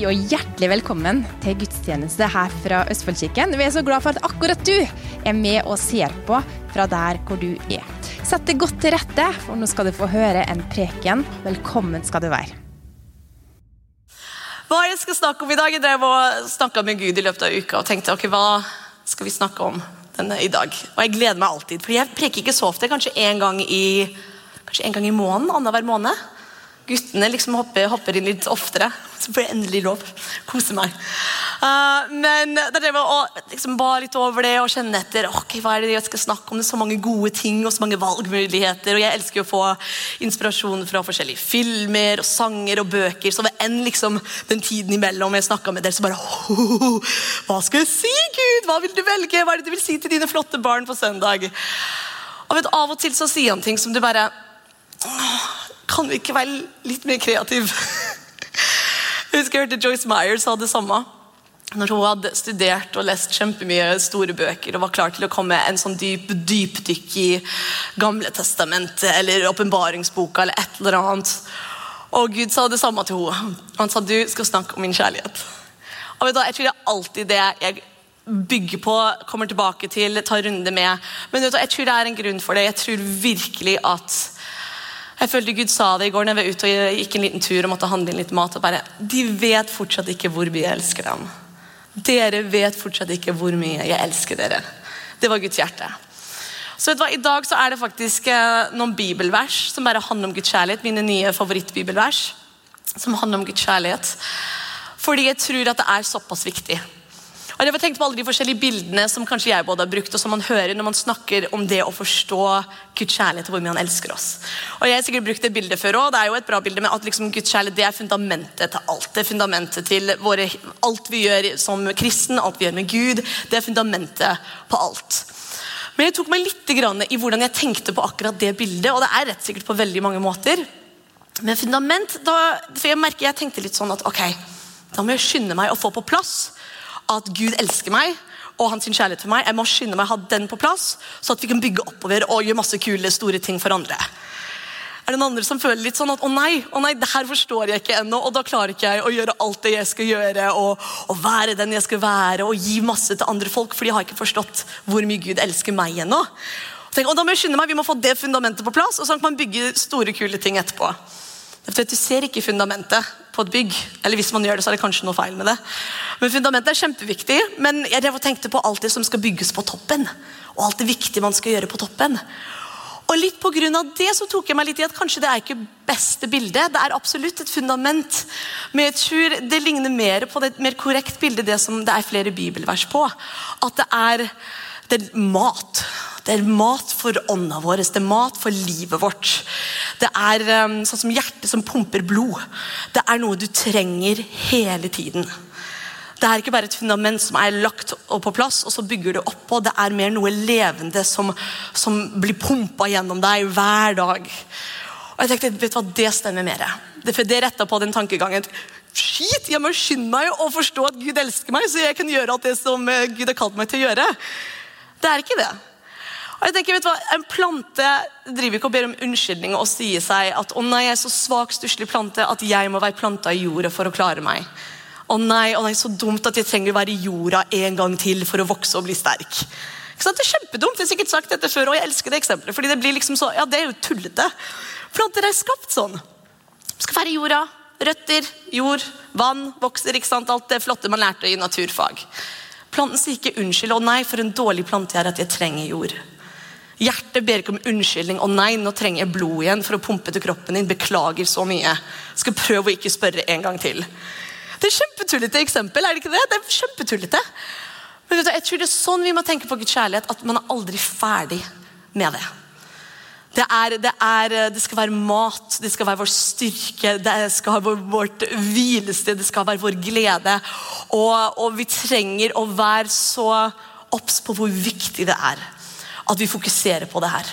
Og hjertelig velkommen til gudstjeneste her fra Østfoldkirken. Vi er så glad for at akkurat du er med og ser på fra der hvor du er. Sett deg godt til rette, for nå skal du få høre en preken. Velkommen skal du være. Hva jeg skal snakke om i dag? Jeg drev og snakka med Gud i løpet av uka og tenkte ok, hva skal vi snakke om denne i dag. Og jeg gleder meg alltid, for jeg preker ikke så ofte. Kanskje en gang i, kanskje en gang i måneden. Annenhver måned. Guttene liksom hopper, hopper, inn litt oftere. Så får jeg endelig lov. Kose meg. Uh, men da drev jeg og liksom ba litt over det og kjenne etter ok, hva er det jeg skal snakke om. Det er så mange gode ting og så mange valgmuligheter. Og jeg elsker å få inspirasjon fra forskjellige filmer og sanger og bøker. Så ved enn liksom den tiden imellom jeg snakka med dere, så bare Hva skal jeg si, Gud? Hva vil du velge? Hva er det du vil si til dine flotte barn på søndag? Og vet, Av og til så sier han ting som du bare kan vi ikke være litt mer kreative? Jeg husker jeg hørte Joyce Meyer sa det samme. Når hun hadde studert og lest kjempemye store bøker og var klar til å komme en sånn dyp dypdykk i Gamle testamentet eller åpenbaringsboka eller et eller annet. Og Gud sa det samme til henne. Han sa du skal snakke om min kjærlighet. Og vet du, Jeg tror det er alltid det jeg bygger på, kommer tilbake til, tar runde med. Men vet du, jeg tror det er en grunn for det. Jeg tror virkelig at jeg følte Gud sa det i går når jeg var ute og gikk en liten tur og måtte handle inn litt mat. og bare, De vet fortsatt ikke hvor mye jeg elsker dem. Dere vet fortsatt ikke hvor mye jeg elsker dere. Det var Guds hjerte. Så vet du hva, I dag så er det faktisk eh, noen bibelvers som bare handler om Guds kjærlighet. Mine nye favorittbibelvers som handler om Guds kjærlighet. Fordi jeg tror at det er såpass viktig. Jeg har tenkt på alle de forskjellige bildene som kanskje jeg både har brukt, og som man hører når man snakker om det å forstå Guds kjærlighet og hvor mye han elsker oss. Og jeg har sikkert brukt det bildet før også, det er jo et bra bilde, men at liksom Guds kjærlighet det er fundamentet til alt. Det er fundamentet til våre, alt vi gjør som kristen, alt vi gjør med Gud. Det er fundamentet på alt. Men jeg tok meg litt i hvordan jeg tenkte på akkurat det bildet, og det er rett sikkert på veldig mange måter. Men fundament, da, for jeg merker jeg tenkte litt sånn at ok, da må jeg skynde meg å få på plass at Gud elsker meg og hans kjærlighet for meg. Jeg må skynde meg å ha den på plass, så at vi kan bygge oppover og gjøre masse kule, store ting for andre. Er det noen andre som føler litt sånn at å nei, å nei, det her forstår jeg ikke ennå, og da klarer ikke jeg å gjøre alt det jeg skal gjøre, og, og være den jeg skal være, og gi masse til andre folk, for de har ikke forstått hvor mye Gud elsker meg ennå. Og da må jeg skynde meg, Vi må få det fundamentet på plass, og så kan man bygge store, kule ting etterpå. Du ser ikke fundamentet på et bygg. Eller hvis man gjør det, så er det kanskje noe feil med det. Men Fundamentet er kjempeviktig, men jeg tenkte på alt det som skal bygges på toppen. Og alt det viktige man skal gjøre på toppen. Og litt på grunn av det så tok jeg meg litt i at kanskje det er ikke beste bildet. Det er absolutt et fundament, men jeg tror det ligner mer på det mer korrekt bilde det som det er flere bibelvers på. At det er, det er mat. Det er mat for ånda vår, det er mat for livet vårt. Det er um, sånn som hjertet som pumper blod. Det er noe du trenger hele tiden. Det er ikke bare et fundament som er lagt på plass, og så bygger du oppå. Det er mer noe levende som, som blir pumpa gjennom deg hver dag. Og jeg tenkte, vet du hva, Det stemmer mer. Det, det retta på den tankegangen. Shit, jeg må skynde meg å forstå at Gud elsker meg, så jeg kan gjøre alt det som eh, Gud har kalt meg til å gjøre. Det er ikke det. Og jeg tenker, vet du hva, En plante driver ikke og ber om unnskyldning og sier seg at å nei, jeg er så svak, stusslig plante at jeg må være planta i jorda for å klare meg. Å nei, å nei, så dumt at jeg trenger å være i jorda en gang til for å vokse og bli sterk. Ikke sant? Det er kjempedumt. Jeg har sikkert sagt dette før, og jeg elsker det eksempelet. fordi det blir liksom så, ja, det er jo tullete. Planter er skapt sånn. Skal være i jorda. Røtter, jord, vann, vokser. ikke sant? Alt det flotte man lærte i naturfag. Planten sier ikke unnskyld. Å nei, for en dårlig plante er at jeg trenger jord. Hjertet ber ikke om unnskyldning. 'Å nei, nå trenger jeg blod igjen for å pumpe til kroppen din.' Beklager så mye. Skal prøve å ikke spørre en gang til. Det er kjempetullete eksempel. er det ikke det? Det er kjempetullete. Men jeg tror det er sånn vi må tenke på Guds kjærlighet, at man er aldri ferdig med det. Det, er, det, er, det, skal være mat, det skal være vår styrke, det skal være vårt hvilested, det skal være vår glede. Og, og vi trenger å være så obs på hvor viktig det er at vi fokuserer på det her.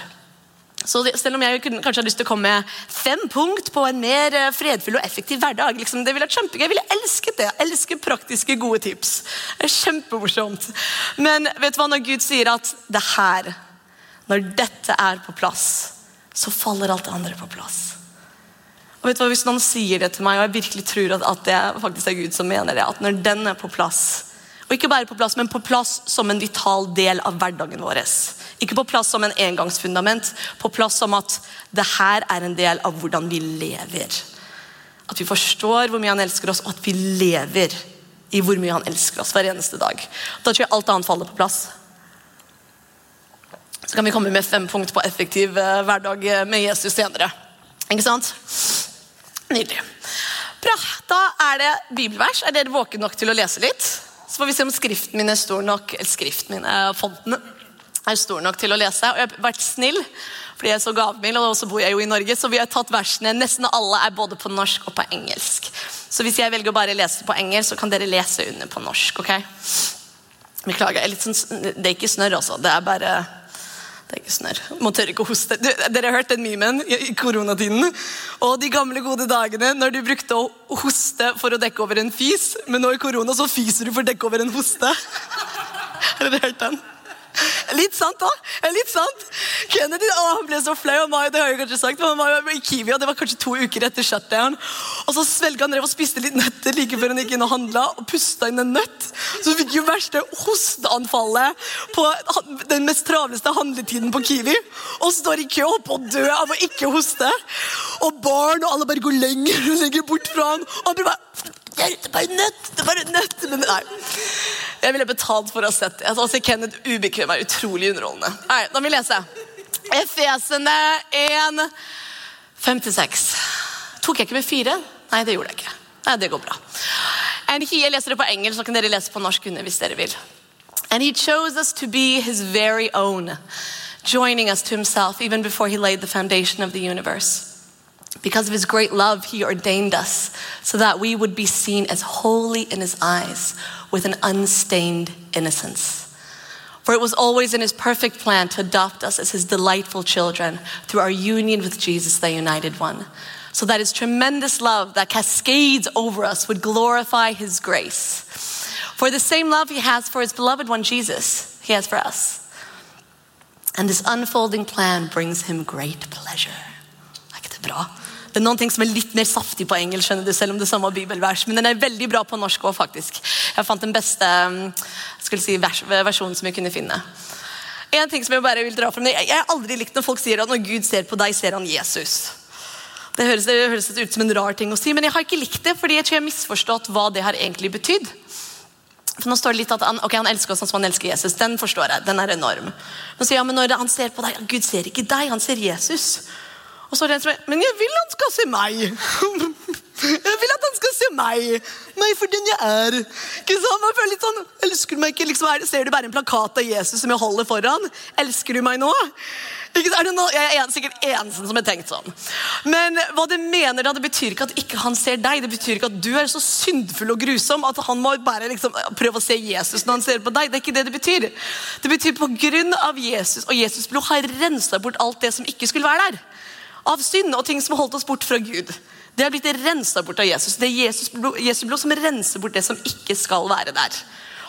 Så Selv om jeg kanskje har lyst til å komme med fem punkt på en mer eh, fredfull og effektiv hverdag liksom, det ville vært kjempegøy. Jeg ville elsket det. Jeg elsker praktiske, gode tips. Det er kjempemorsomt. Men vet du hva, når Gud sier at det her, når dette er på plass, så faller alt det andre på plass. Og vet du hva, Hvis noen sier det til meg, og jeg virkelig tror at, at det faktisk er Gud som mener det, at når den er på plass, og ikke bare på plass, men på plass som en vital del av hverdagen vår Ikke på plass som en engangsfundament, på plass som at det her er en del av hvordan vi lever. At vi forstår hvor mye han elsker oss, og at vi lever i hvor mye han elsker oss hver eneste dag. Da tror jeg alt annet faller på plass. Så kan vi komme med fem punkt på effektiv eh, hverdag eh, med Jesus senere. Ikke sant? Nydelig. Bra. Da er det bibelvers. Er dere våkne nok til å lese litt? Så får vi se om skriften min er stor nok, eller skriften min, eh, fonten er stor nok til å lese. Og jeg har vært snill, fordi jeg er så gavmild, og så bor jeg jo i Norge, så vi har tatt versene. Nesten alle er både på norsk og på engelsk. Så hvis jeg velger å bare lese på engelsk, så kan dere lese under på norsk. ok? Beklager. jeg er litt sånn, Det er ikke snørr, altså. Det er bare det er ikke snørr. Man tør ikke å hoste. Du, dere har hørt den memen i koronatiden? Og de gamle, gode dagene når du brukte å hoste for å dekke over en fis, men nå i korona så fiser du for å dekke over en hoste. Har dere hørt den? Litt sant da, Litt sant. Kennedy å, han ble så flau. det har jeg kanskje sagt, men Han var i Kiwi, og det var kanskje to uker etter shutdown. Og så svelga han og spiste litt nøtter like før han gikk inn og handla. Og pusta inn en nøtt. Så fikk jo verste hosteanfallet på den mest travleste handletiden på Kiwi. Og står i kø på å dø av å ikke hoste. Og barn og alle bare går lenger og lenger bort fra han. Og han blir bare det er bare nøtt! Det er bare nøtt! Men nei. Jeg ville betalt for å ha sett det. Altså, Kenneth ubekvem er utrolig underholdende. Nei, da vil vi lese. Efesene 1, 56. Tok jeg ikke med fire? Nei, det gjorde jeg ikke. Nei, det går bra. Jeg leser det på engelsk, så kan dere lese på norsk under hvis dere vil. And he chose us to be his very own, joining us to himself even before he laid the foundation of the universe. Because of his great love, he ordained us so that we would be seen as holy in his eyes with an unstained innocence. For it was always in his perfect plan to adopt us as his delightful children through our union with Jesus, the united one. So that his tremendous love that cascades over us would glorify his grace. For the same love he has for his beloved one, Jesus, he has for us. And this unfolding plan brings him great pleasure. Bra? Det er noen ting som er litt mer saftig på engelsk, skjønner du, selv om det er samme bibelvers, men den er veldig bra på norsk òg, faktisk. Jeg fant den beste mm, si, vers versjonen som jeg kunne finne. En ting som Jeg bare vil dra frem, jeg har aldri likt når folk sier at når Gud ser på deg, ser han Jesus. Det høres, det høres ut som en rar ting å si, men jeg har ikke likt det, fordi jeg tror jeg har misforstått hva det har egentlig betydd. For nå står det litt at han, okay, han elsker oss som han elsker Jesus. Den forstår jeg. Den er enorm. Men sier ja, men når han ser på deg, Gud ser ikke deg, han ser Jesus. Og så er det en som er Men jeg vil han skal se meg! Jeg vil at han skal se meg! Meg for den jeg er. Ikke sant? Man føler litt sånn, Elsker du meg ikke? Liksom, ser du bare en plakat av Jesus som jeg holder foran? Elsker du meg nå? Ikke, er det noe, jeg er sikkert eneste som har tenkt sånn. Men hva det mener da, det betyr ikke at ikke han ser deg. Det betyr ikke at du er så syndfull og grusom at han må bare liksom prøve å se Jesus når han ser på deg. Det er ikke det det betyr. Det betyr på grunn av Jesus og Jesus blod har rensa bort alt det som ikke skulle være der av synd og ting som har holdt oss bort fra Gud. Det har blitt rensa bort av Jesus. Det er Jesus blod, Jesus blod som renser bort det som ikke skal være der.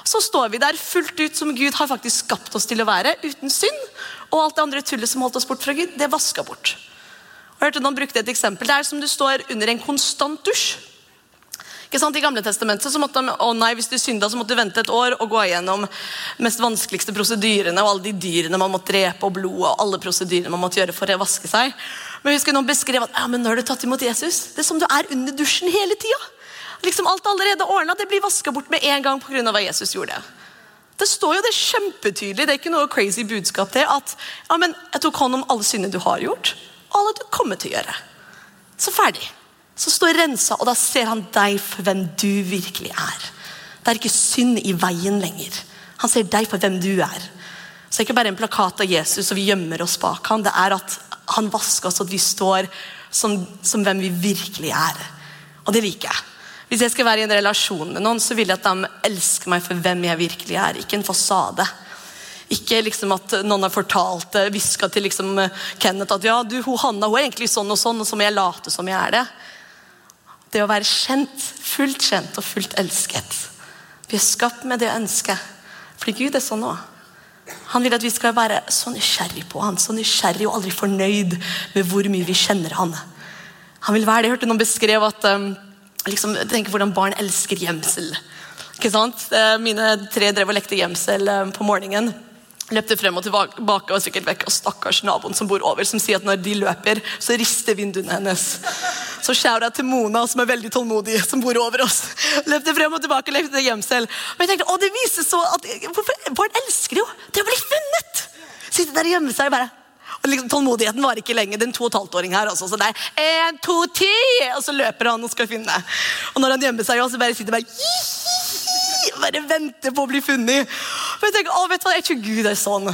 Så står vi der fullt ut som Gud har faktisk skapt oss til å være, uten synd. Og alt det andre tullet som holdt oss bort fra Gud, det vaska bort. Og jeg hørte noen brukte et eksempel. Det er som du står under en konstant dusj. Ikke sant? I gamle testamentet så måtte de, å nei, hvis du synda, så måtte du vente et år og gå igjennom mest vanskeligste prosedyrene og alle de dyrene man måtte drepe, og blodet og alle prosedyrene man måtte gjøre for å vaske seg. Men husker noen beskrev at ja, men nå har du tatt imot Jesus. Det er som du er under dusjen hele tida. Liksom alt allerede ordna. Det blir vaska bort med en gang pga. hva Jesus gjorde. Det står jo det kjempetydelig, det er ikke noe crazy budskap til, at ja, men jeg tok hånd om alle syndene du har gjort, og alle du kommer til å gjøre. Så ferdig. Så står rensa, og da ser han deg for hvem du virkelig er. Det er ikke synd i veien lenger. Han ser deg for hvem du er. Så det er ikke bare en plakat av Jesus og vi gjemmer oss bak ham. Det er at han vasker oss, så at vi står som, som, hvem vi virkelig er. Og det liker jeg. Hvis jeg skal være i en relasjon med noen, så vil jeg at de elsker meg for hvem jeg virkelig er, ikke en fasade. Ikke liksom at noen har fortalt det, hviska til liksom Kenneth at ja, du, hun Hanna hun er egentlig sånn og sånn, og så må jeg late som jeg er det. Det å være kjent, fullt kjent og fullt elsket. Vi er skapt med det ønsket. Fordi Gud er sånn òg. Han vil at vi skal være så nysgjerrig på han, så nysgjerrig og aldri fornøyd med hvor mye vi kjenner han. Han vil være det. Jeg hørte noen beskrev at um, liksom, tenker hvordan barn elsker gjemsel. Ikke sant? Eh, Mine tre drev og lekte gjemsel eh, på morgenen. Løpte frem og tilbake og sikkert vekk. Og stakkars naboen som bor over, som sier at når de løper, så rister vinduene hennes. Så skjærer jeg til Mona, som er veldig tålmodig, som bor over oss. Løpte frem og tilbake og hjem gjemsel. Og jeg tenkte, å, det viser så at Barn elsker jo det å bli funnet! Sitte der og gjemme seg og bare og liksom, Tålmodigheten var ikke lenge. Den to og et halvt åring her. Også, så det er en, to, ti! Og så løper han og skal finne. Og når han gjemmer seg, så bare sitter bare Og bare venter på å bli funnet. Men jeg å, vet du hva, jeg tror Gud er sånn.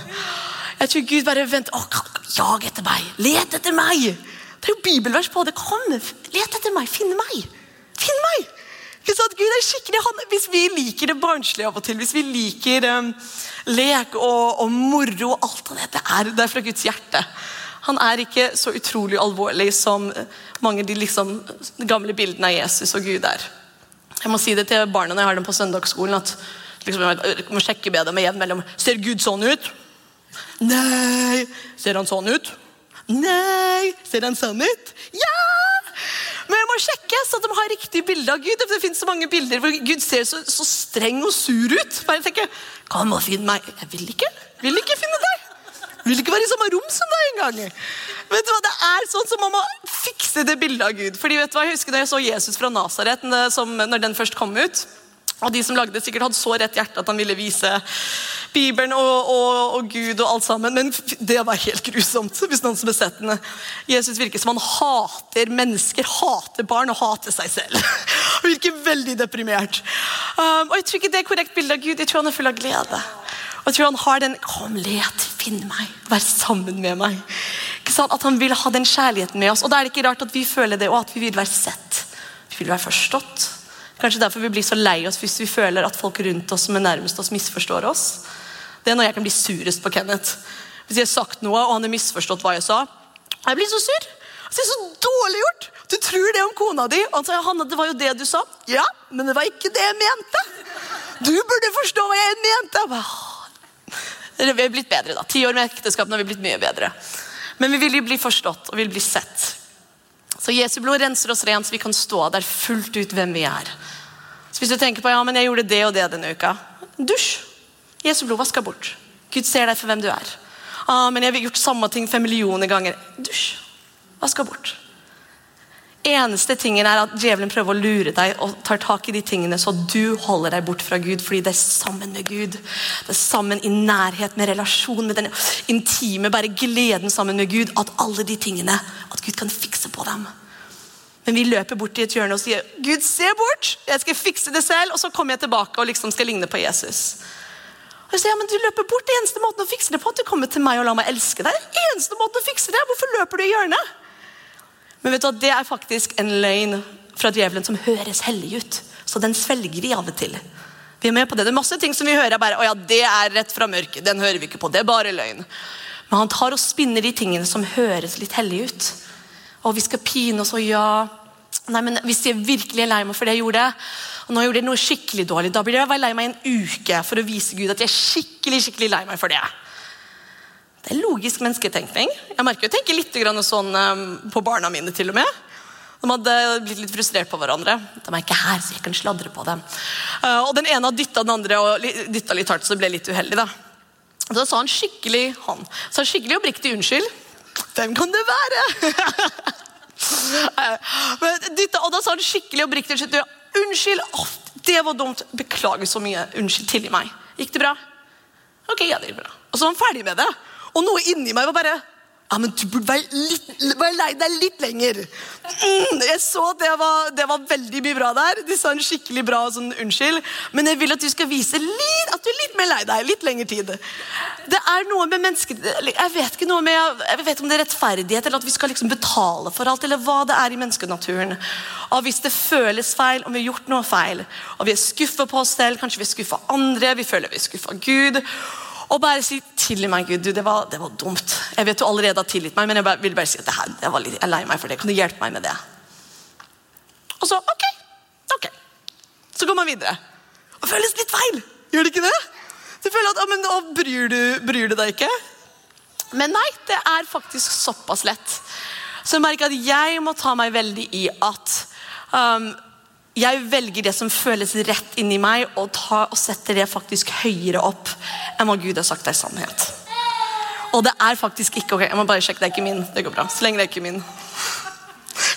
Jeg tror Gud bare venter. Å, jag etter meg. Let etter meg. Det er jo bibelvers på det. Kom, let etter meg. Finn meg. Finn meg. Gud er skikkelig han, Hvis vi liker det barnslige av og til, hvis vi liker um, lek og, og moro og alt av det, det er, det er fra Guds hjerte. Han er ikke så utrolig alvorlig som mange av de liksom, gamle bildene av Jesus og Gud er. Jeg må si det til barna når jeg har dem på søndagsskolen. at liksom, Jeg må sjekke med dem igjen mellom Ser Gud sånn ut? Nei. Ser han sånn ut? Nei. Ser han sånn ut? Ja! Men jeg må sjekke så de har riktig bilde av Gud. Det finnes så mange bilder hvor Gud ser så, så streng og sur ut. Bare tenker, Kom og finn meg. Jeg vil ikke. Vil ikke finne. Vil ikke være i samme rom som deg engang. Vet du hva, Det er sånn som man må fikse det bildet av Gud. Fordi vet du hva, Jeg husker da jeg så Jesus fra Nasaret når den først kom ut. Og de som lagde det sikkert hadde så rett hjerte at han ville vise Bibelen og, og, og Gud og alt sammen. Men det var helt grusomt. hvis noen som sett den. Jesus virker som han hater mennesker, hater barn og hater seg selv. Han virker veldig deprimert. Um, og Jeg tror ikke det er korrekt bilde av Gud. Jeg tror han er full av glede. Og jeg tror han har den Kom, let, finn meg, vær sammen med meg. At han vil ha den kjærligheten med oss. Og da er det ikke rart at vi føler det, og at vi vil være sett. Vi vil være forstått. Kanskje derfor vi blir så lei oss hvis vi føler at folk rundt oss som er nærmest oss, misforstår oss. Det er når jeg kan bli surest på Kenneth. Hvis jeg har sagt noe, og han har misforstått hva jeg sa. Jeg blir så sur. Altså, det er så dårlig gjort! Du tror det om kona di. Og han sa Hanne, det var jo det du sa. Ja, men det var ikke det jeg mente. Du burde forstå hva jeg mente. Jeg bare, vi er blitt bedre, da. Ti år med ekteskap har vi blitt mye bedre. Men vi vil jo bli forstått og vil bli sett. Så Jesu blod renser oss rent, så vi kan stå der fullt ut hvem vi er. Så Hvis du tenker på ja, men jeg gjorde det og det denne uka, dusj. Jesu blod vasker bort. Gud ser deg for hvem du er. Ah, men jeg har gjort samme ting fem millioner ganger. Dusj. Vasker bort. Eneste tingen er at djevelen prøver å lure deg og tar tak i de tingene så du holder deg bort fra Gud, fordi det er sammen med Gud. Det er sammen i nærhet med relasjon, med den intime bare gleden sammen med Gud, at alle de tingene, at Gud kan fikse på dem. Men vi løper bort i et hjørne og sier Gud, se bort! Jeg skal fikse det selv. Og så kommer jeg tilbake og liksom skal ligne på Jesus. Og jeg sier, ja, men du løper bort. Det eneste måten å fikse det på at du kommer til meg og lar meg elske deg. Det eneste måten å fikse det Hvorfor løper du i hjørnet? Men vet du at det er faktisk en løgn fra djevelen som høres hellig ut. Så den svelger vi av og til. Vi er med på Det Det er masse ting som vi hører bare, å ja, det er rett fra mørket. Den hører vi ikke på. Det er bare løgn. Men han tar og spinner de tingene som høres litt hellige ut. Og vi skal pine oss og ja. Nei, men Hvis jeg virkelig er lei meg for det jeg gjorde, og nå gjorde jeg noe skikkelig dårlig, da blir jeg lei meg en uke for å vise Gud at jeg er skikkelig skikkelig lei meg for det. Det er logisk mennesketenkning. Jeg merker jo tenker litt sånn um, på barna mine. til og med. De hadde blitt litt frustrert på hverandre. De er ikke her, så jeg kan sladre på dem. Uh, og Den ene dytta den andre og dyttet litt hardt, så det ble litt uheldig. Da Da sa han skikkelig han sa skikkelig oppriktig unnskyld. Hvem kan det være? Eh, dytta, og da sa han skikkelig oppriktig unnskyld. Unnskyld, oh, det var dumt. Beklager så mye. Unnskyld, tilgi meg. Gikk det bra? Ok, ja, det gikk bra. Og så var han ferdig med det. Og noe inni meg var bare ja, men Du burde være, lei deg litt lenger. Mm, jeg så at det var, det var veldig mye bra der. De sa en skikkelig bra sånn unnskyld. Men jeg vil at du skal vise litt, at du er litt mer lei deg. Litt lengre tid. Det er noe med mennesker Jeg vet ikke noe med, jeg vet om det er rettferdighet, eller at vi skal liksom betale for alt, eller hva det er i menneskenaturen. Og hvis det føles feil, om vi har gjort noe feil, og vi er skuffa på oss selv, kanskje vi er skuffa andre, vi føler vi er skuffa Gud og bare si 'tilgi meg, Gud'. Du, det, var, det var dumt. Jeg vet du allerede har tilgitt meg, men jeg vil bare si at her, var litt, jeg er lei meg for det. Kan du hjelpe meg med det? Og så ok. ok. Så går man videre. Og føles litt feil. Gjør det ikke det? Du føler at, ja, men nå bryr du, bryr du deg ikke? Men nei, det er faktisk såpass lett. Så jeg merker at jeg må ta meg veldig i at um, jeg velger det som føles rett inni meg, og, ta, og setter det faktisk høyere opp enn hva Gud har sagt er sannhet. Og det er faktisk ikke ok. Jeg må bare sjekke, det er ikke min. Det går bra. Så lenge det er ikke min.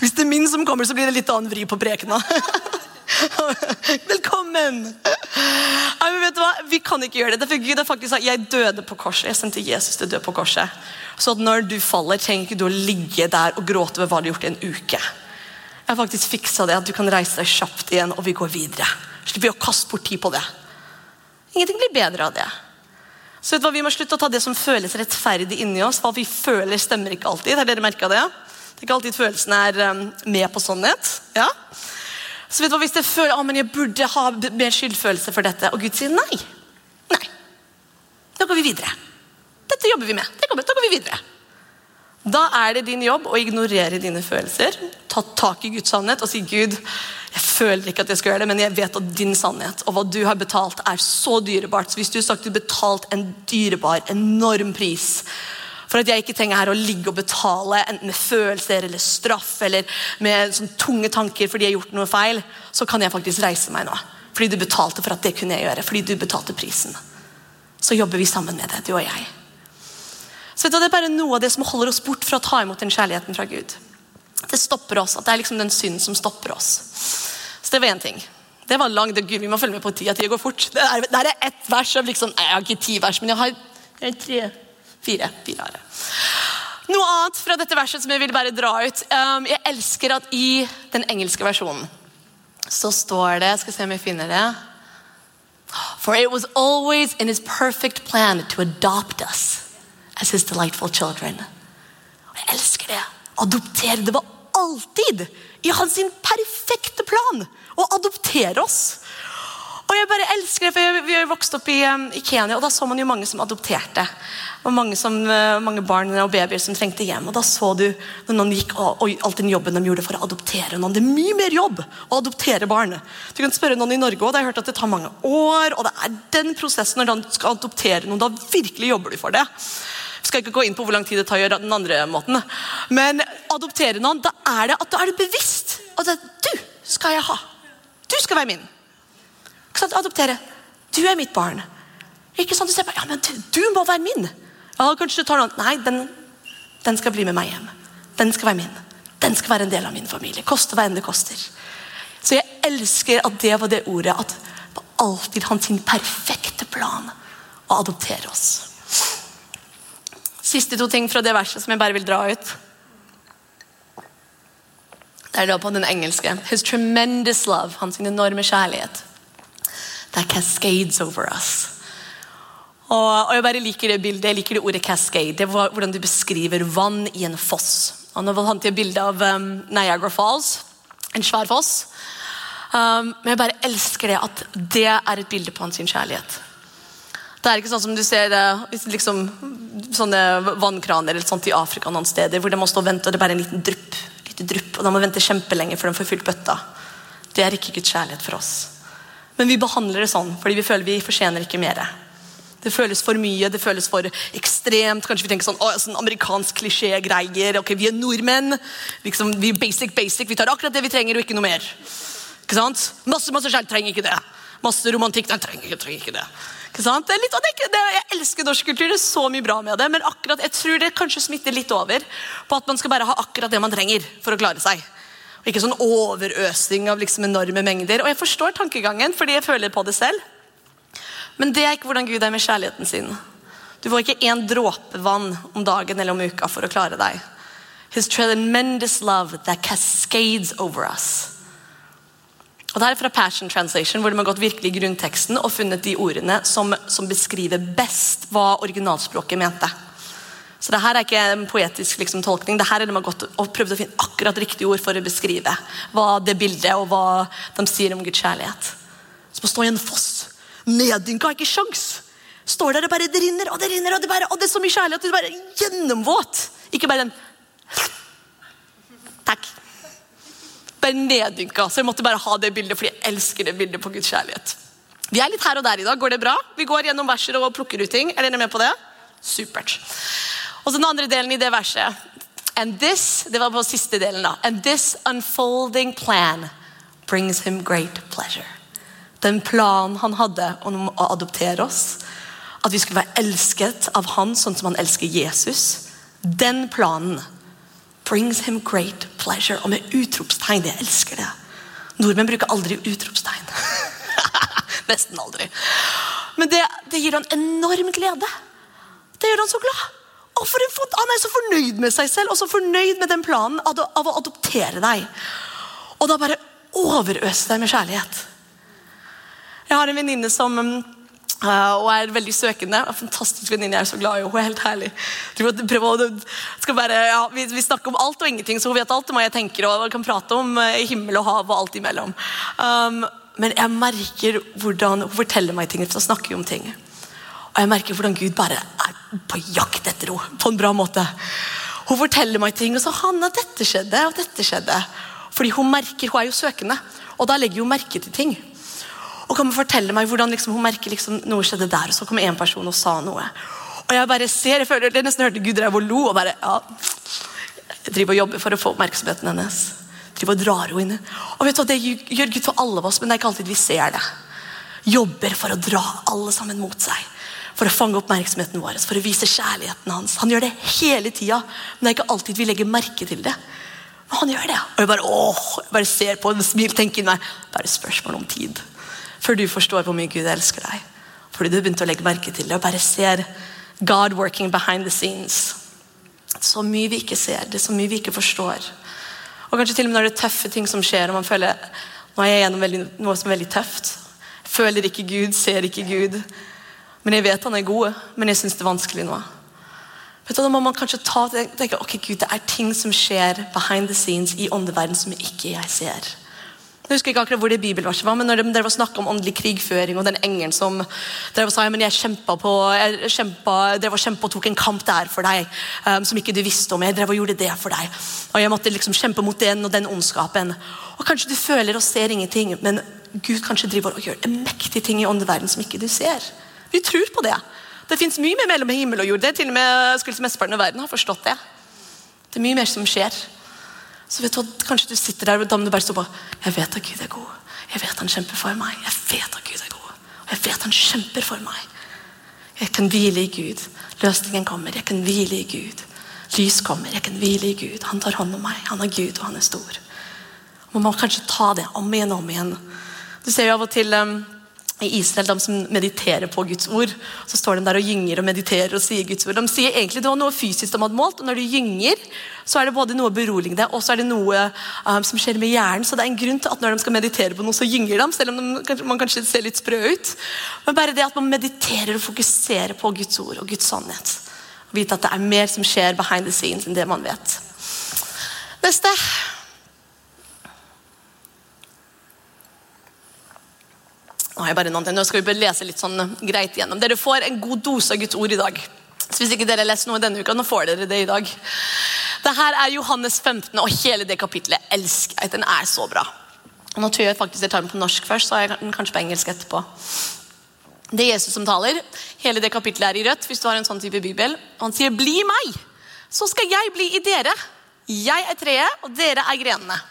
Hvis det er min som kommer, så blir det litt annen vri på prekena. Velkommen! Nei, men vet du hva? Vi kan ikke gjøre det. Derfor Gud har faktisk sagt jeg døde på korset. Jeg sendte Jesus til å dø på korset. Så når du faller, trenger ikke du å ligge der og gråte over hva du har gjort i en uke. Jeg har faktisk fiksa det, at du kan reise deg kjapt igjen, og vi går videre. Slipper vi å kaste bort tid på det. Ingenting blir bedre av det. Så vet du hva, Vi må slutte å ta det som føles rettferdig inni oss. Hva vi føler, stemmer ikke alltid. Har dere merket det? Det er ikke alltid følelsen er um, med på sannhet. Ja? Så vet du hva, Hvis jeg føler at jeg burde ha mer skyldfølelse for dette, og Gud sier nei Nei. Da går vi videre. Dette jobber vi med. Da går vi videre. Da er det din jobb å ignorere dine følelser, ta tak i Guds sannhet og si Gud, jeg føler ikke at jeg skal gjøre det, men jeg vet at din sannhet og hva du har betalt, er så dyrebart. Så hvis du har sagt du har betalt en dyrebar, enorm pris for at jeg ikke trenger her å ligge og betale enten med følelser eller straff eller med sånn tunge tanker fordi jeg har gjort noe feil, så kan jeg faktisk reise meg nå. Fordi du betalte for at det kunne jeg gjøre. Fordi du betalte prisen. Så jobber vi sammen med det, du og jeg. Så Det er bare noe av det som holder oss bort fra å ta imot den kjærligheten fra Gud. Det stopper oss, at det er liksom den synden som stopper oss. Så det var én ting. Det var langt, Gud, Vi må følge med på tida. Tida går fort. Det er, det er ett vers av liksom, Jeg har ikke ti vers, men jeg har, jeg har tre, fire. fire har Noe annet fra dette verset som jeg vil bare dra ut. Um, jeg elsker at i den engelske versjonen så står det Skal se om jeg finner det. For it was always in his perfect plan to adopt us as his delightful children. Og jeg elsker det. Adoptere. Det var alltid i hans perfekte plan å adoptere oss. Og jeg bare elsker det, for Vi har vokst opp i, um, i, Kenya, og da så man jo mange som adopterte. Og mange, som, uh, mange barn og babyer som trengte hjem. Og da så du når noen gikk, og, og alt den jobben de gjorde for å adoptere noen. Det er mye mer jobb å adoptere barn. Du kan spørre noen i Norge, òg. Jeg har hørt at det tar mange år. og det er den prosessen når du skal adoptere noen, Da virkelig jobber du for det skal ikke gå inn på hvor lang tid det tar å gjøre den andre måten. Men adoptere noen, da er det at du er bevisst. At du skal jeg ha. Du skal være min. Ikke sant? Adoptere. Du er mitt barn. Ikke sant? Du ser på, ja, men du, du må være min. Ja, kanskje du tar noen. Nei, den, den skal bli med meg hjem. Den skal være min. Den skal være en del av min familie. Koste hva enn det koster. Så jeg elsker at det var det ordet. At det alltid hans perfekte plan å adoptere oss. Siste to ting fra det verset som jeg bare vil dra ut. Det er da på den engelske. His tremendous love, hans enorme kjærlighet. That cascades over us. Og, og, Jeg bare liker det bildet, jeg liker det ordet cascade. Det er Hvordan du beskriver vann i en foss. Og Nå fant jeg bilde av um, Niagara Falls, en svær foss. Um, men jeg bare elsker det at det er et bilde på hans kjærlighet. Det er ikke sånn som du ser liksom, sånne vannkraner eller sånt i Afrika noen steder, hvor de må stå og vente, og det er bare en liten drypp. Lite drypp, og de må vente kjempelenge før de får fylt bøtta. Det er ikke Guds kjærlighet for oss. Men vi behandler det sånn fordi vi føler vi fortjener ikke mer. Det føles for mye, det føles for ekstremt. Kanskje vi tenker sånn, å, sånn amerikansk klisjé-greier. ok, Vi er nordmenn. liksom, Vi er basic, basic. Vi tar akkurat det vi trenger, og ikke noe mer. Ikke sant? Masse masse kjærlighet trenger ikke det. Masse romantikk nei, trenger, trenger ikke det. Det er litt, det, det, jeg elsker norsk kultur, det er så mye bra med det, men akkurat, jeg tror det kanskje smitter litt over på at man skal bare ha akkurat det man trenger for å klare seg. Og Ikke sånn overøsing av liksom enorme mengder. Og jeg forstår tankegangen, fordi jeg føler på det selv. Men det er ikke hvordan Gud er med kjærligheten sin. Du får ikke én dråpe vann om dagen eller om uka for å klare deg. His tremendous love that cascades over us. Og det er fra Passion Translation, hvor de har gått virkelig i grunnteksten og funnet de ordene som, som beskriver best hva originalspråket mente. Så det her er ikke en poetisk liksom, tolkning. det her er De har gått og prøvd å finne akkurat riktig ord for å beskrive hva det bildet og hva de sier om Guds kjærlighet. Som å stå i en foss. Neddynka, ikke sjans. Står der og bare det rinner og det rinner, og det, bare, og det er så mye kjærlighet. Og det bare gjennomvåt. Ikke bare en Takk bare neddynka. Så jeg måtte bare ha det bildet, fordi jeg elsker det bildet på Guds kjærlighet. Vi er litt her og der i dag. Går det bra? Vi går gjennom verser og plukker ut ting. Er dere med på det? Supert. Og så Den andre delen i det verset And this, det var på siste delen da. And this unfolding plan brings him great pleasure. Den planen han hadde om å adoptere oss, at vi skulle være elsket av han sånn som han elsker Jesus, den planen brings him great pleasure. Og med utropstegn. Jeg elsker det. Nordmenn bruker aldri utropstegn. Nesten aldri. Men det, det gir han enorm glede. Det gjør han så glad. En, han er så fornøyd med seg selv og så fornøyd med den planen av, av å adoptere deg. Og da bare overøse deg med kjærlighet. Jeg har en venninne som uh, og er veldig søkende. En fantastisk venninne. Jeg er så glad i. Hun er helt herlig. Bare, ja, vi, vi, snakker om alt og ingenting, så hun vet alt om hva jeg tenker. og kan prate om uh, himmel og hav og alt imellom. Um, men jeg merker hvordan hun forteller meg ting. Så snakker om ting. Og jeg merker hvordan Gud bare er på jakt etter henne på en bra måte. Hun forteller meg ting, og så Hanna, dette skjedde, og dette skjedde. Fordi hun merker, hun er jo søkende, og da legger hun merke til ting. Og kan fortelle meg hvordan liksom, hun merker liksom, noe skjedde der, og så kom en person og sa noe. Og jeg bare ser, jeg føler, jeg nesten hørte Gud drev og lo. og bare, ja, Jeg driver og jobber for å få oppmerksomheten hennes. Driver og drar henne inn. Og vet du hva, Det gjør Gud for alle av oss, men det er ikke alltid vi ser det. Jobber for å dra alle sammen mot seg for å fange oppmerksomheten vår, for å vise kjærligheten hans. Han gjør det hele tida, men det er ikke alltid vi legger merke til det. Men han gjør det. Og jeg bare åh, jeg bare ser på en smil, tenker inn meg. Bare spørsmål om tid. Før du forstår hvor mye Gud elsker deg. Fordi du begynte å legge merke til det og bare ser God working behind the scenes. Så mye vi ikke ser, det er så mye vi ikke forstår. Og kanskje til og med når det er tøffe ting som skjer, og man føler nå er jeg gjennom veldig, noe som er veldig tøft. Føler ikke Gud, ser ikke Gud. Men jeg vet han er god, men jeg syns det er vanskelig nå. Vet du, Da må man kanskje ta tenke, ok Gud, det er ting som skjer behind the scenes i åndeverden som ikke jeg ser. Jeg husker ikke akkurat hvor det bibelverset var, men når dere var snakka om åndelig krigføring og den engelen som drev og sa men jeg kjempa på, jeg kjempa, drev og kjempa og tok en kamp der for deg um, som ikke du visste om. Jeg drev og gjorde det for deg. Og jeg måtte liksom kjempe mot den og den ondskapen. Og Kanskje du føler og ser ingenting, men Gud kanskje driver og gjør en mektig ting i åndeverden som ikke du ser. Vi tror på det. Det fins mye mer mellom himmel og jord. Det er til og med skulle mesteparten av verden har forstått det. Det er mye mer som skjer. Så vet du, hva, Kanskje du sitter der og du bare står på Jeg vet at Gud er god. Jeg vet han kjemper for meg. Jeg vet at Gud er god. Og jeg vet han kjemper for meg. Jeg kan hvile i Gud. Løsningen kommer. Jeg kan hvile i Gud. Lys kommer. Jeg kan hvile i Gud. Han tar hånd om meg. Han er Gud, og han er stor. Man må kanskje ta det om igjen og om igjen. Du ser jo av og til um, i Israel, de som mediterer på Guds ord. Så står de der og gynger og mediterer og sier Guds ord. De sier egentlig det var noe fysisk de hadde målt, og når du gynger, så er det både noe beroligende og så er det noe um, som skjer med hjernen. Så det er en grunn til at når de skal meditere på noe, så gynger de, selv om de, man kanskje ser litt sprø ut. Men bare det at man mediterer og fokuserer på Guds ord og Guds sannhet. Og vite at det er mer som skjer behind the scenes enn det man vet. Neste. Nå har jeg bare noen ting. Nå skal vi bare lese litt sånn greit igjennom. Dere får en god dose av Guds ord i dag. Så hvis ikke dere har lest noe denne uka, nå får dere det i dag. Dette er Johannes 15, og hele det kapitlet elsker jeg. Den er så bra. Nå tror jeg faktisk jeg tar den på norsk først, så har jeg den kanskje på engelsk etterpå. Det er Jesus som taler. Hele det kapitlet er i rødt. hvis du har en sånn type bibel. Han sier 'bli meg', så skal jeg bli i dere. Jeg er treet, og dere er grenene.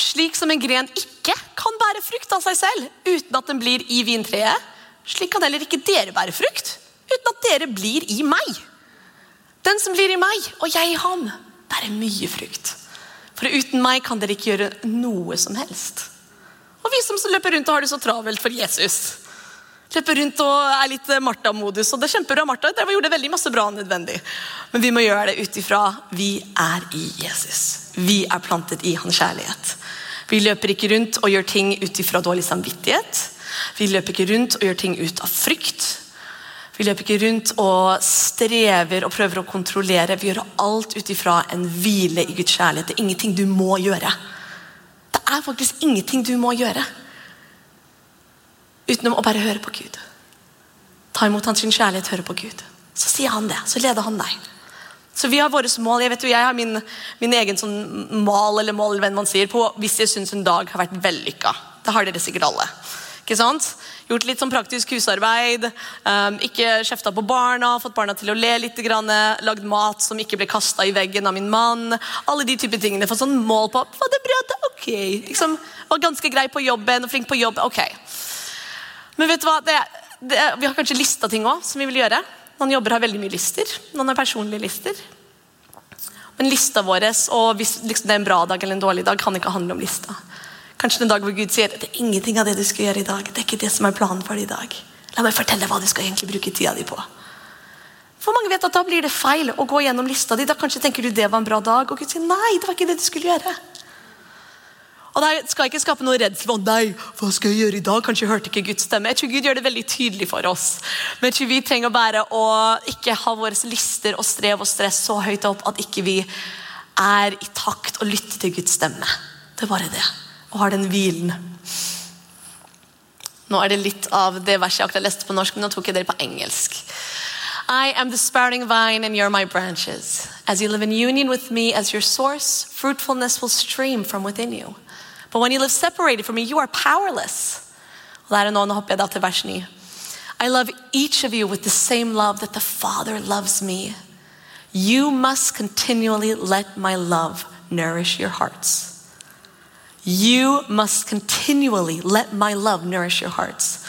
Slik som en gren ikke kan bære frukt av seg selv uten at den blir i vintreet, slik kan heller ikke dere bære frukt uten at dere blir i meg. Den som blir i meg, og jeg i ham, bærer mye frukt. For uten meg kan dere ikke gjøre noe som helst. Og vi som løper rundt og har det så travelt for Jesus, løper rundt og er litt Martha-modus. Og det er kjempebra, Martha. Dere gjorde veldig masse bra nødvendig. Men vi må gjøre det ut ifra vi er i Jesus. Vi er plantet i hans kjærlighet. Vi løper ikke rundt og gjør ting ut ifra dårlig samvittighet. Vi løper ikke rundt og gjør ting ut av frykt. Vi løper ikke rundt og strever og prøver å kontrollere. Vi gjør alt ut ifra en hvile i Guds kjærlighet. Det er ingenting du må gjøre. Det er faktisk ingenting du må gjøre utenom å bare høre på Gud. Ta imot hans kjærlighet, høre på Gud. Så sier han det. Så leder han deg. Så vi har våre mål. Jeg vet jo, jeg har min, min egen sånn mal eller mål eller man sier, på hvis jeg syns en dag har vært vellykka. Det har dere sikkert alle. Ikke sant? Gjort litt sånn praktisk husarbeid. Um, ikke kjefta på barna, fått barna til å le litt. Grann, lagd mat som ikke ble kasta i veggen av min mann. Alle de type tingene. Fått sånn mål på Var det bra? Det ok. Liksom, var ganske grei på jobben og flink på jobb. Ok. Men vet du hva? Det, det, vi har kanskje lista ting òg som vi vil gjøre. Noen jobber har veldig mye lister. Noen har personlige lister. Men lista vår, og hvis liksom det er en bra dag eller en dårlig dag, kan ikke handle om lista. Kanskje en dag hvor Gud sier det er ingenting av det du skal gjøre i dag. Det er ikke det som er planen for deg i dag. La meg fortelle hva du skal egentlig bruke tida di på. For mange vet at Da blir det feil å gå gjennom lista di. Da kanskje tenker du det var en bra dag, og Gud sier nei, det var ikke det du skulle gjøre. Og Det skal ikke skape noe redsel. Nei, hva skal jeg gjøre i dag? Kanskje jeg hørte ikke Guds stemme. Jeg tror Gud gjør det veldig tydelig for oss. Men jeg tror vi trenger bare å ikke ha våre lister og strev og stress så høyt opp at ikke vi er i takt og lytter til Guds stemme. Det er bare det og har den hvilen. Nå er det litt av det verset jeg akkurat leste på norsk, men nå tok jeg det på engelsk. I am the sprouting vine and you're my branches. As you live in union with me as your source, fruitfulness will stream from within you. But when you live separated from me, you are powerless. Og der er nå, nå hopper jeg da til vers 9. I love each of you with the same love that the Father loves me. You must continually let my love nourish your hearts. You must continually let my love nourish your hearts.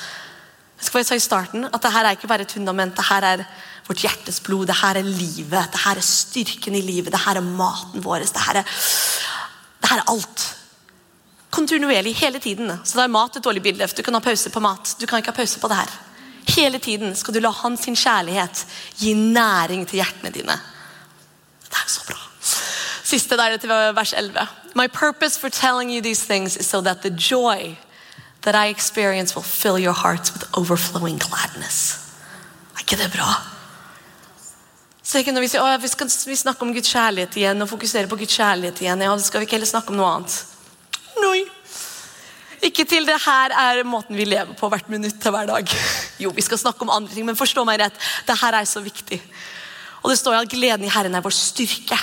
Jeg skal bare i starten at Dette er ikke bare et fundament, dette er vårt hjertes blod, dette er livet, dette er styrken i livet, dette er maten vår. Dette er, dette er alt. Kontinuerlig, hele tiden. Så da er mat et dårlig bilde. Du kan ha pause på mat. Du kan ikke ha pause på det her. Hele tiden skal du la hans kjærlighet gi næring til hjertene dine. Det er så bra. Siste der til vers 11. My purpose for telling you these things is so that the joy that I experience will fill your hearts with overflowing gladness. Er ikke det bra? Så ikke når vi sier å, vi skal vi snakke om Guds kjærlighet igjen og fokusere på Guds kjærlighet igjen, ja, skal vi ikke heller snakke om noe annet. Nei. Ikke til det her er måten vi lever på hvert minutt til hver dag. Jo, vi skal snakke om andre ting, men forstå meg rett, det her er så viktig. Og det står at gleden i Herren er vår styrke.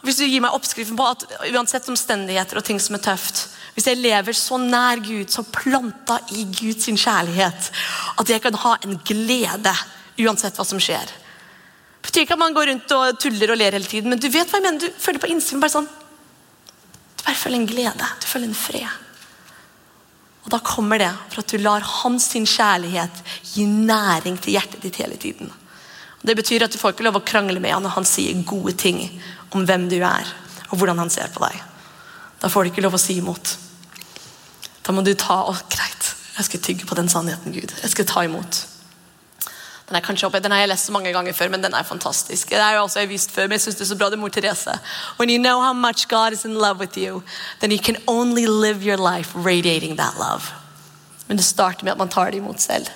Hvis du gir meg oppskriften på at uansett omstendigheter og ting som er tøft Hvis jeg lever så nær Gud, så planta i Guds kjærlighet, at jeg kan ha en glede uansett hva som skjer. Det betyr ikke at man går rundt og tuller og ler hele tiden, men du vet hva jeg mener. Du føler på innsiden bare sånn bare føler en glede. Du føler en fred. Og da kommer det for at du lar hans kjærlighet gi næring til hjertet ditt hele tiden. Og Det betyr at du får ikke lov å krangle med han når han sier gode ting om hvem du er, og hvordan han ser på deg. Da får du ikke lov å si imot. Da må du ta og greit, jeg skal tygge på den sannheten, Gud. Jeg skal ta imot. Den er kanskje den har jeg lest så mange ganger før, men den er fantastisk. Det er jo også jeg vist før, men jeg synes det er så bra det er mor Therese. When you know how much God is in love with you, then you can only live your life radiating that love. Men det starter med at man tar det imot selv.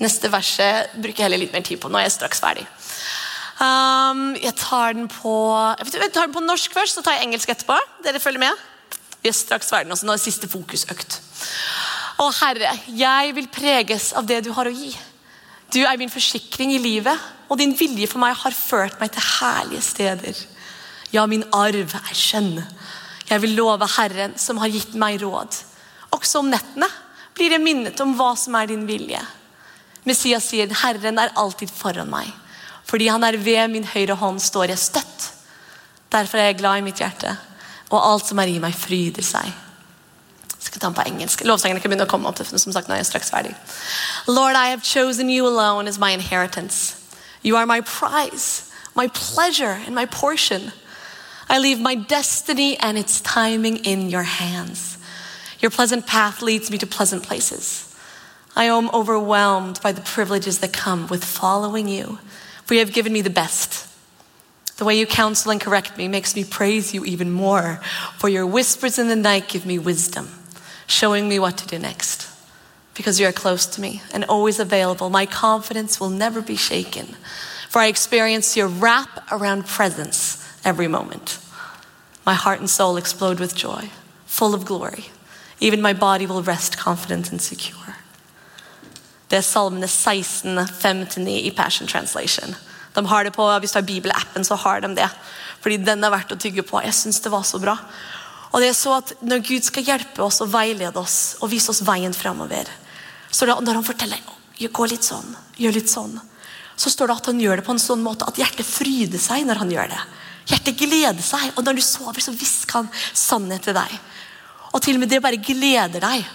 Neste verset bruker jeg heller litt mer tid på. Nå er jeg straks ferdig. Um, jeg, tar den på, jeg tar den på norsk først, så tar jeg engelsk etterpå. Dere følger med? Vi er straks ferdig. Nå er det siste fokusøkt. Å Herre, jeg vil preges av det du har å gi. Du er min forsikring i livet, og din vilje for meg har ført meg til herlige steder. Ja, min arv er skjønn. Jeg vil love Herren, som har gitt meg råd. Også om nettene blir jeg minnet om hva som er din vilje. Messias sier, 'Herren er alltid foran meg'. Fordi han er ved min høyre hånd, står jeg støtt. Derfor er jeg glad i mitt hjerte, og alt som er i meg, fryder seg. Skal ta den på engelsk. Kan begynne å komme opp. som sagt, nå er jeg straks ferdig. Lord, I have chosen you alone as my inheritance. You are my prize, my pleasure, and my portion. I leave my destiny and its timing in your hands. Your pleasant path leads me to pleasant places. I am overwhelmed by the privileges that come with following you, for you have given me the best. The way you counsel and correct me makes me praise you even more, for your whispers in the night give me wisdom, showing me what to do next. Because you are close to me and always available, my confidence will never be shaken, for I experience your wrap around presence every moment. My heart and soul explode with joy, full of glory. Even my body will rest confident and secure. Det er salmene 16, 5-9 i Passion Translation. De har det på, Hvis du har bibelappen, så har de det. Fordi den er verdt å tygge på. Jeg syns det var så bra. Og det er så at Når Gud skal hjelpe oss og veilede oss og vise oss veien framover, så når han forteller gå litt sånn, gjør litt sånn, så står det at han gjør det på en sånn måte at hjertet fryder seg når han gjør det. Hjertet gleder seg, og når du sover, så hvisker han sannhet til deg. Og til og med det bare gleder deg.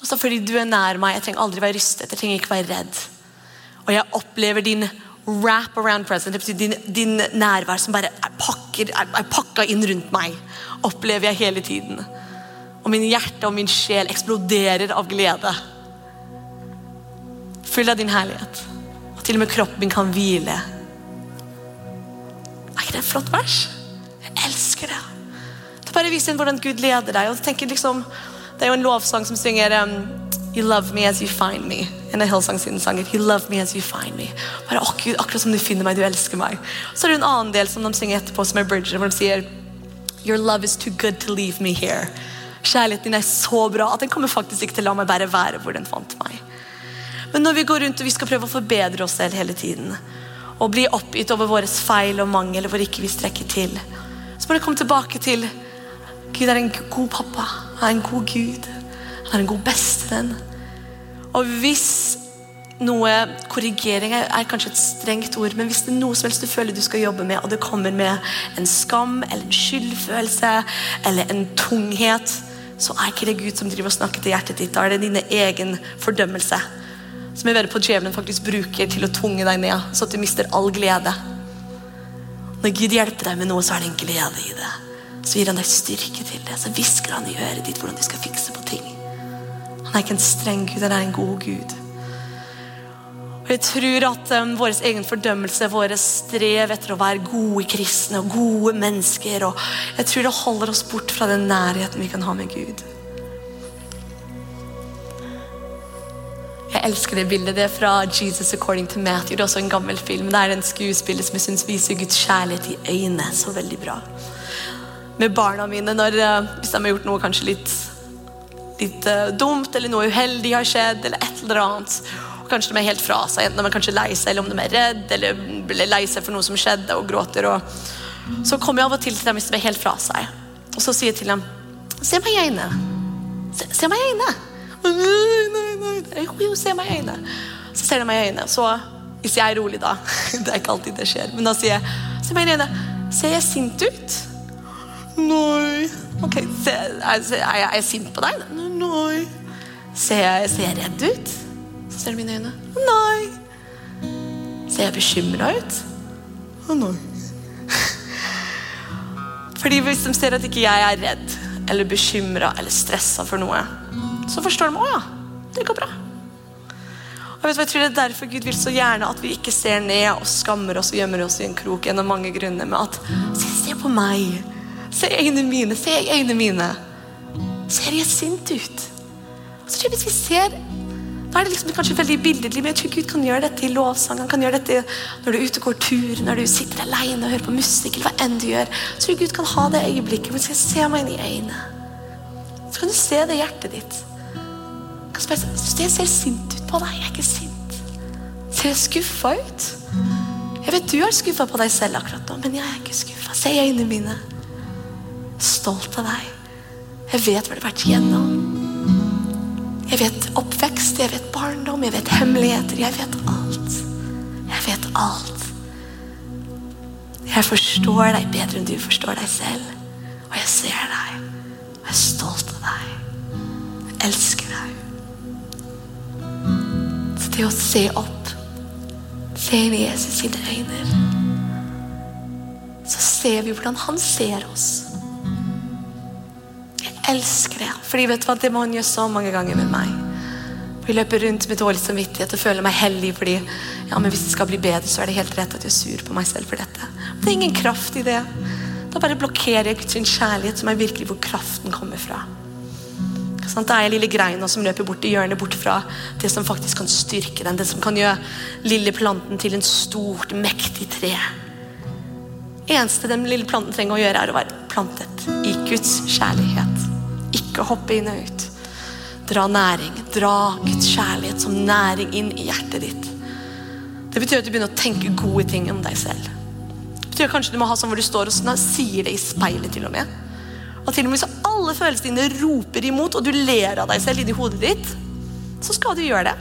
Og så fordi du er nær meg, jeg trenger aldri være rystet, jeg trenger ikke være redd. Og jeg opplever din wrap around present, det betyr din, din nærvær som bare er, pakker, er, er pakka inn rundt meg. Opplever jeg hele tiden. Og min hjerte og min sjel eksploderer av glede. Full av din herlighet. Og til og med kroppen min kan hvile. Er ikke det et flott vers? Jeg elsker det. Det bare viser hvordan Gud leder deg. og tenker liksom, Det er jo en lovsang som synger um, You love me as you find me. En av Hillsongs sanger. You love me as you find me. Bare, å Gud, Akkurat som du finner meg, du elsker meg. Så er det en annen del som de synger etterpå, som er Bridger, hvor de sier Your love is too good to leave me here. Kjærligheten din er så bra at den kommer faktisk ikke til å la meg bare være hvor den fant meg. Men når vi går rundt og vi skal prøve å forbedre oss selv hele tiden, og bli oppgitt over våre feil og mangel hvor ikke vi strekker til, så må du komme tilbake til Gud er en god pappa. Han er en god Gud. Han er en god bestevenn. Og hvis noe Korrigering er kanskje et strengt ord, men hvis det er noe som helst du føler du skal jobbe med, og det kommer med en skam eller en skyldfølelse eller en tunghet, så er ikke det Gud som driver og snakker til hjertet ditt. Da er det din egen fordømmelse. Som jeg vet på djevelen faktisk bruker til å tunge deg ned, så at du mister all glede. Når Gud hjelper deg med noe, så er det en glede i det. Så gir han deg styrke til det. Så hvisker han i øret ditt hvordan du skal fikse på ting. Han er ikke en streng Gud, han er en god Gud. Og Jeg tror at um, vår egen fordømmelse, våre strev etter å være gode kristne og gode mennesker og Jeg tror det holder oss bort fra den nærheten vi kan ha med Gud. Jeg elsker det bildet. Det er fra Jesus According to Matthew. Det er også en gammel film. Det er en skuespiller som jeg synes viser Guds kjærlighet i øynene så veldig bra. Med barna mine når, uh, hvis de har gjort noe kanskje litt, litt uh, dumt, eller noe uheldig har skjedd, eller et eller annet. Og kanskje de er helt fra seg, enten de er kanskje lei seg, eller om de er redd, eller blir lei seg for noe som skjedde, og gråter. Og... Så kommer jeg av og til til dem hvis de er helt fra seg. Og så sier jeg til dem Se meg i øynene. Se, se meg i øynene. Jo, se meg i øynene. Så ser de meg i øynene. Så hvis jeg er rolig, da Det er ikke alltid det skjer. Men da sier jeg Se meg i øynene. Ser jeg sint ut? Nei. Ok, se, er, jeg, er jeg sint på deg? Nei. Ser jeg, ser jeg redd ut? Så ser du mine øyne. Nei. Ser jeg bekymra ut? Nei. Fordi hvis de ser at ikke jeg er redd eller bekymra eller stressa for noe, så forstår de å ja, det går bra. Og vet du, jeg tror Det er derfor Gud vil så gjerne at vi ikke ser ned og skammer oss og gjemmer oss i en krok. gjennom mange grunner med at se, se på meg. Se øynene mine. Se øynene mine. Ser jeg sint ut? Så jeg Hvis vi ser da er det liksom kanskje veldig billedlig, men jeg tror Gud kan gjøre dette i lovsang. Han kan gjøre dette når du er ute og går tur, når du sitter alene og hører på musikk, eller hva enn du gjør. Så tror jeg Gud kan ha det øyeblikket hvor du skal se meg inn i øynene. Så kan du se det i hjertet ditt. Kan spørre, Jeg ser sint ut på deg. Jeg er ikke sint. Ser jeg skuffa ut? Jeg vet du er skuffa på deg selv akkurat nå, men jeg er ikke skuffa. Se i øynene mine. Stolt av deg. Jeg vet hva du har vært gjennom. Jeg vet oppvekst, jeg vet barndom, jeg vet hemmeligheter. Jeg vet alt. Jeg vet alt. Jeg forstår deg bedre enn du forstår deg selv. Og jeg ser deg. Og jeg er stolt av deg. Jeg elsker deg. Så det å se opp, se inn i Jesus sine øyne, så ser vi hvordan han ser oss. Elsker det. Fordi vet du hva, det må han gjøre så mange ganger med meg. Vi løper rundt med dårlig samvittighet og føler meg hellig fordi ja, men hvis det skal bli bedre, så er det helt rett at jeg er sur på meg selv for dette. Det er ingen kraft i det. Da bare blokkerer jeg Guds kjærlighet, som er virkelig hvor kraften kommer fra. Sånn, det er lille greina som løper bort i hjørnet, bort fra det som faktisk kan styrke den. Det som kan gjøre lille planten til en stort, mektig tre. eneste den lille planten trenger å gjøre, er å være plantet i Guds kjærlighet. Ikke hoppe inn og ut. Dra næring. Dra Guds kjærlighet som næring inn i hjertet ditt. Det betyr at du begynner å tenke gode ting om deg selv. Det betyr at kanskje du må ha sånn hvor du står og sier det i speilet til og med. Og til og med hvis alle følelsene dine roper imot, og du ler av deg selv inni hodet ditt, så skal du gjøre det.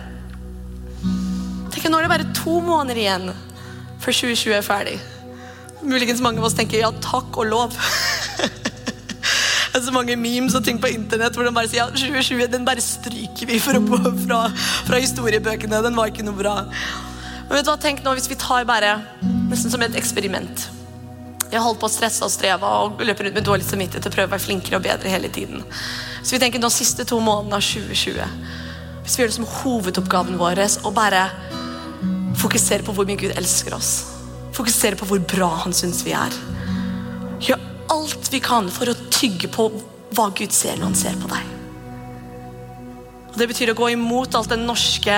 Tenk, Nå er det bare to måneder igjen før 2020 er ferdig. Muligens mange av oss tenker ja, takk og lov. Er så mange memes og ting på internett hvor de bare sier ja, 2020 den bare stryker vi fra, fra, fra historiebøkene. Den var ikke noe bra. Men vet du hva, tenk nå hvis vi tar bare nesten som et eksperiment. Jeg holdt på å stresse og streve og løper rundt med dårlig samvittighet og prøver å være flinkere og bedre hele tiden. Så vi tenker nå siste to månedene av 2020 Hvis vi gjør det som hovedoppgaven vår og bare fokuserer på hvor mye Gud elsker oss. Fokuserer på hvor bra han syns vi er. Gjør alt vi kan for å tygge på hva Gud ser når han ser på deg. Og Det betyr å gå imot alt den norske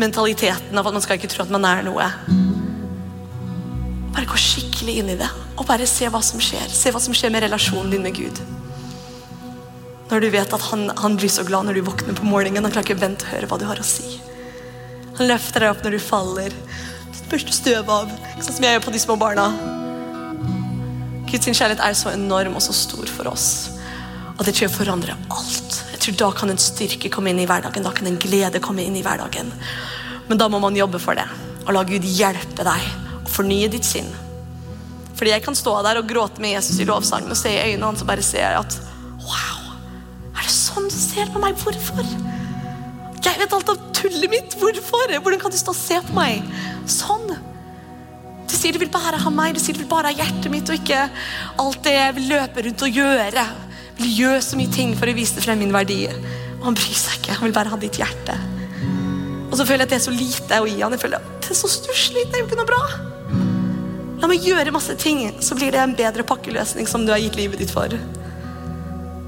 mentaliteten av at man skal ikke tro at man er noe. Bare gå skikkelig inn i det og bare se hva som skjer. Se hva som skjer med relasjonen din med Gud. Når du vet at han, han blir så glad når du våkner på morgenen. Han klarer ikke vente å høre hva du har å si. Han løfter deg opp når du faller. Børster støv av, sånn som jeg gjør på de små barna. Guds kjærlighet er så enorm og så stor for oss. Og det tror jeg forandrer alt. Jeg tror Da kan en styrke komme inn i hverdagen. Da kan en glede komme inn i hverdagen. Men da må man jobbe for det. Og la Gud hjelpe deg å fornye ditt sinn. Fordi jeg kan stå der og gråte med Jesus i lovsangen og se i øynene hans og bare se at Wow! Er det sånn du ser på meg? Hvorfor? Jeg vet alt av tullet mitt. Hvorfor? Hvordan kan du stå og se på meg sånn? Du sier du vil bare ha meg, du sier du vil bare ha hjertet mitt, og ikke alt det jeg vil løpe rundt og gjøre. Jeg vil gjøre så mye ting for å vise frem min verdi. Og han bryr seg ikke. Han vil bare ha ditt hjerte. Og så føler jeg at det er så lite å gi han. Jeg føler at det er så stusslig. Det er jo ikke noe bra. La meg gjøre masse ting, så blir det en bedre pakkeløsning som du har gitt livet ditt for.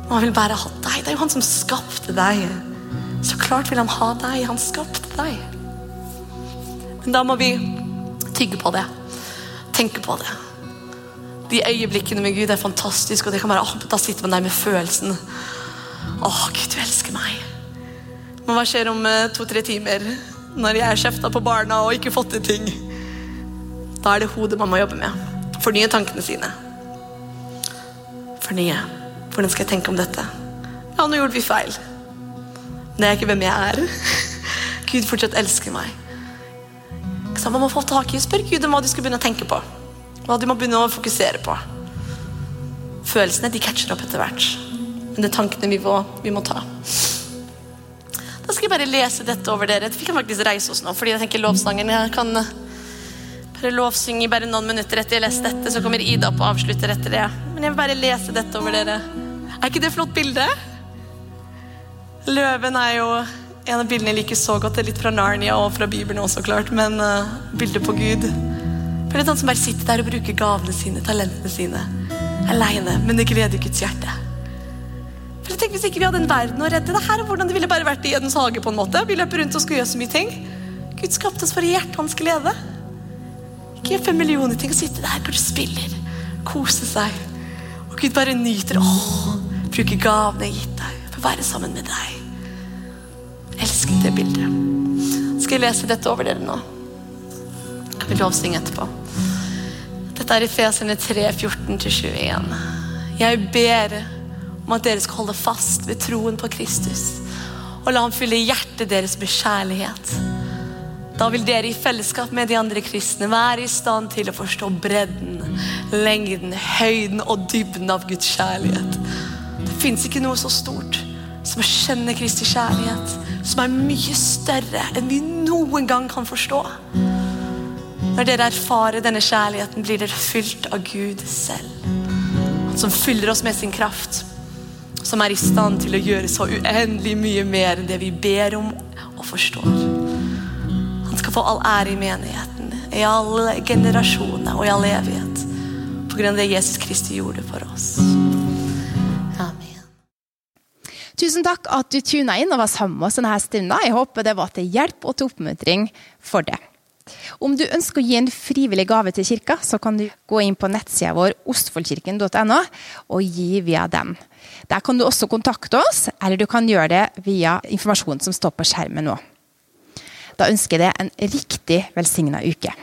Og han vil bare ha deg. Det er jo han som skapte deg. Så klart vil han ha deg. Han skapte deg. Men da må vi tygge på det tenke på det. De øyeblikkene med Gud er fantastiske, og det kan være, oh, da sitter man der med følelsen. Å, oh, Gud, du elsker meg. Men hva skjer om uh, to-tre timer, når jeg er kjefta på barna og ikke fått til ting? Da er det hodet man må jobbe med. Fornye tankene sine. Fornye. Hvordan skal jeg tenke om dette? Ja, nå gjorde vi feil. Det er ikke hvem jeg er. Gud fortsatt elsker meg. Så man må få tak i Spør Gud om hva du skal begynne å tenke på. Hva du må begynne å fokusere på. Følelsene de catcher opp etter hvert. Men det er tankene vi må, vi må ta. Da skal jeg bare lese dette over dere. Vi kan faktisk reise oss nå, fordi jeg tenker lovsangen jeg kan bare lovsynge i bare noen minutter etter jeg lest dette, så kommer Ida opp og avslutter etter det. Men jeg vil bare lese dette over dere. Er ikke det et flott bilde? Løven er jo en av bildene jeg liker så godt, er litt fra Narnia og fra Bibelen også, klart, men uh, bildet på Gud. For det er han som bare sitter der og bruker gavene sine, talentene sine, aleine, men det gleder Guds hjerte. For jeg tenker Hvis ikke vi hadde en verden å redde, det her er hvordan det ville bare vært i Edens hage. på en måte. Vi løper rundt og skal gjøre så mye ting. Gud skapte oss for hjertet hans glede. Ikke gjør fem millioner ting og sitte der hvor du spiller, kose seg. Og Gud bare nyter. Åh, bruke gavene jeg har gitt deg, for å være sammen med deg elsket det bildet. Skal jeg lese dette over dere nå? Jeg vil lovsynge etterpå? Dette er i Fesene 3, 14-21. Jeg ber om at dere skal holde fast ved troen på Kristus og la ham fylle hjertet deres med kjærlighet. Da vil dere i fellesskap med de andre kristne være i stand til å forstå bredden, lengden, høyden og dybden av Guds kjærlighet. Det fins ikke noe så stort som å kjenne Kristi kjærlighet som er mye større enn vi noen gang kan forstå. Når dere erfarer denne kjærligheten, blir dere fylt av Gud selv. Han som fyller oss med sin kraft, som er i stand til å gjøre så uendelig mye mer enn det vi ber om og forstår. Han skal få all ære i menigheten, i alle generasjoner og i all evighet. På grunn av det Jesus Kristi gjorde for oss. Tusen takk at du tuna inn og var sammen med oss denne stunden. Jeg håper det var til hjelp og til oppmuntring for deg. Om du ønsker å gi en frivillig gave til kirka, så kan du gå inn på nettsida vår ostfoldkirken.no og gi via den. Der kan du også kontakte oss, eller du kan gjøre det via informasjonen som står på skjermen nå. Da ønsker jeg deg en riktig velsigna uke.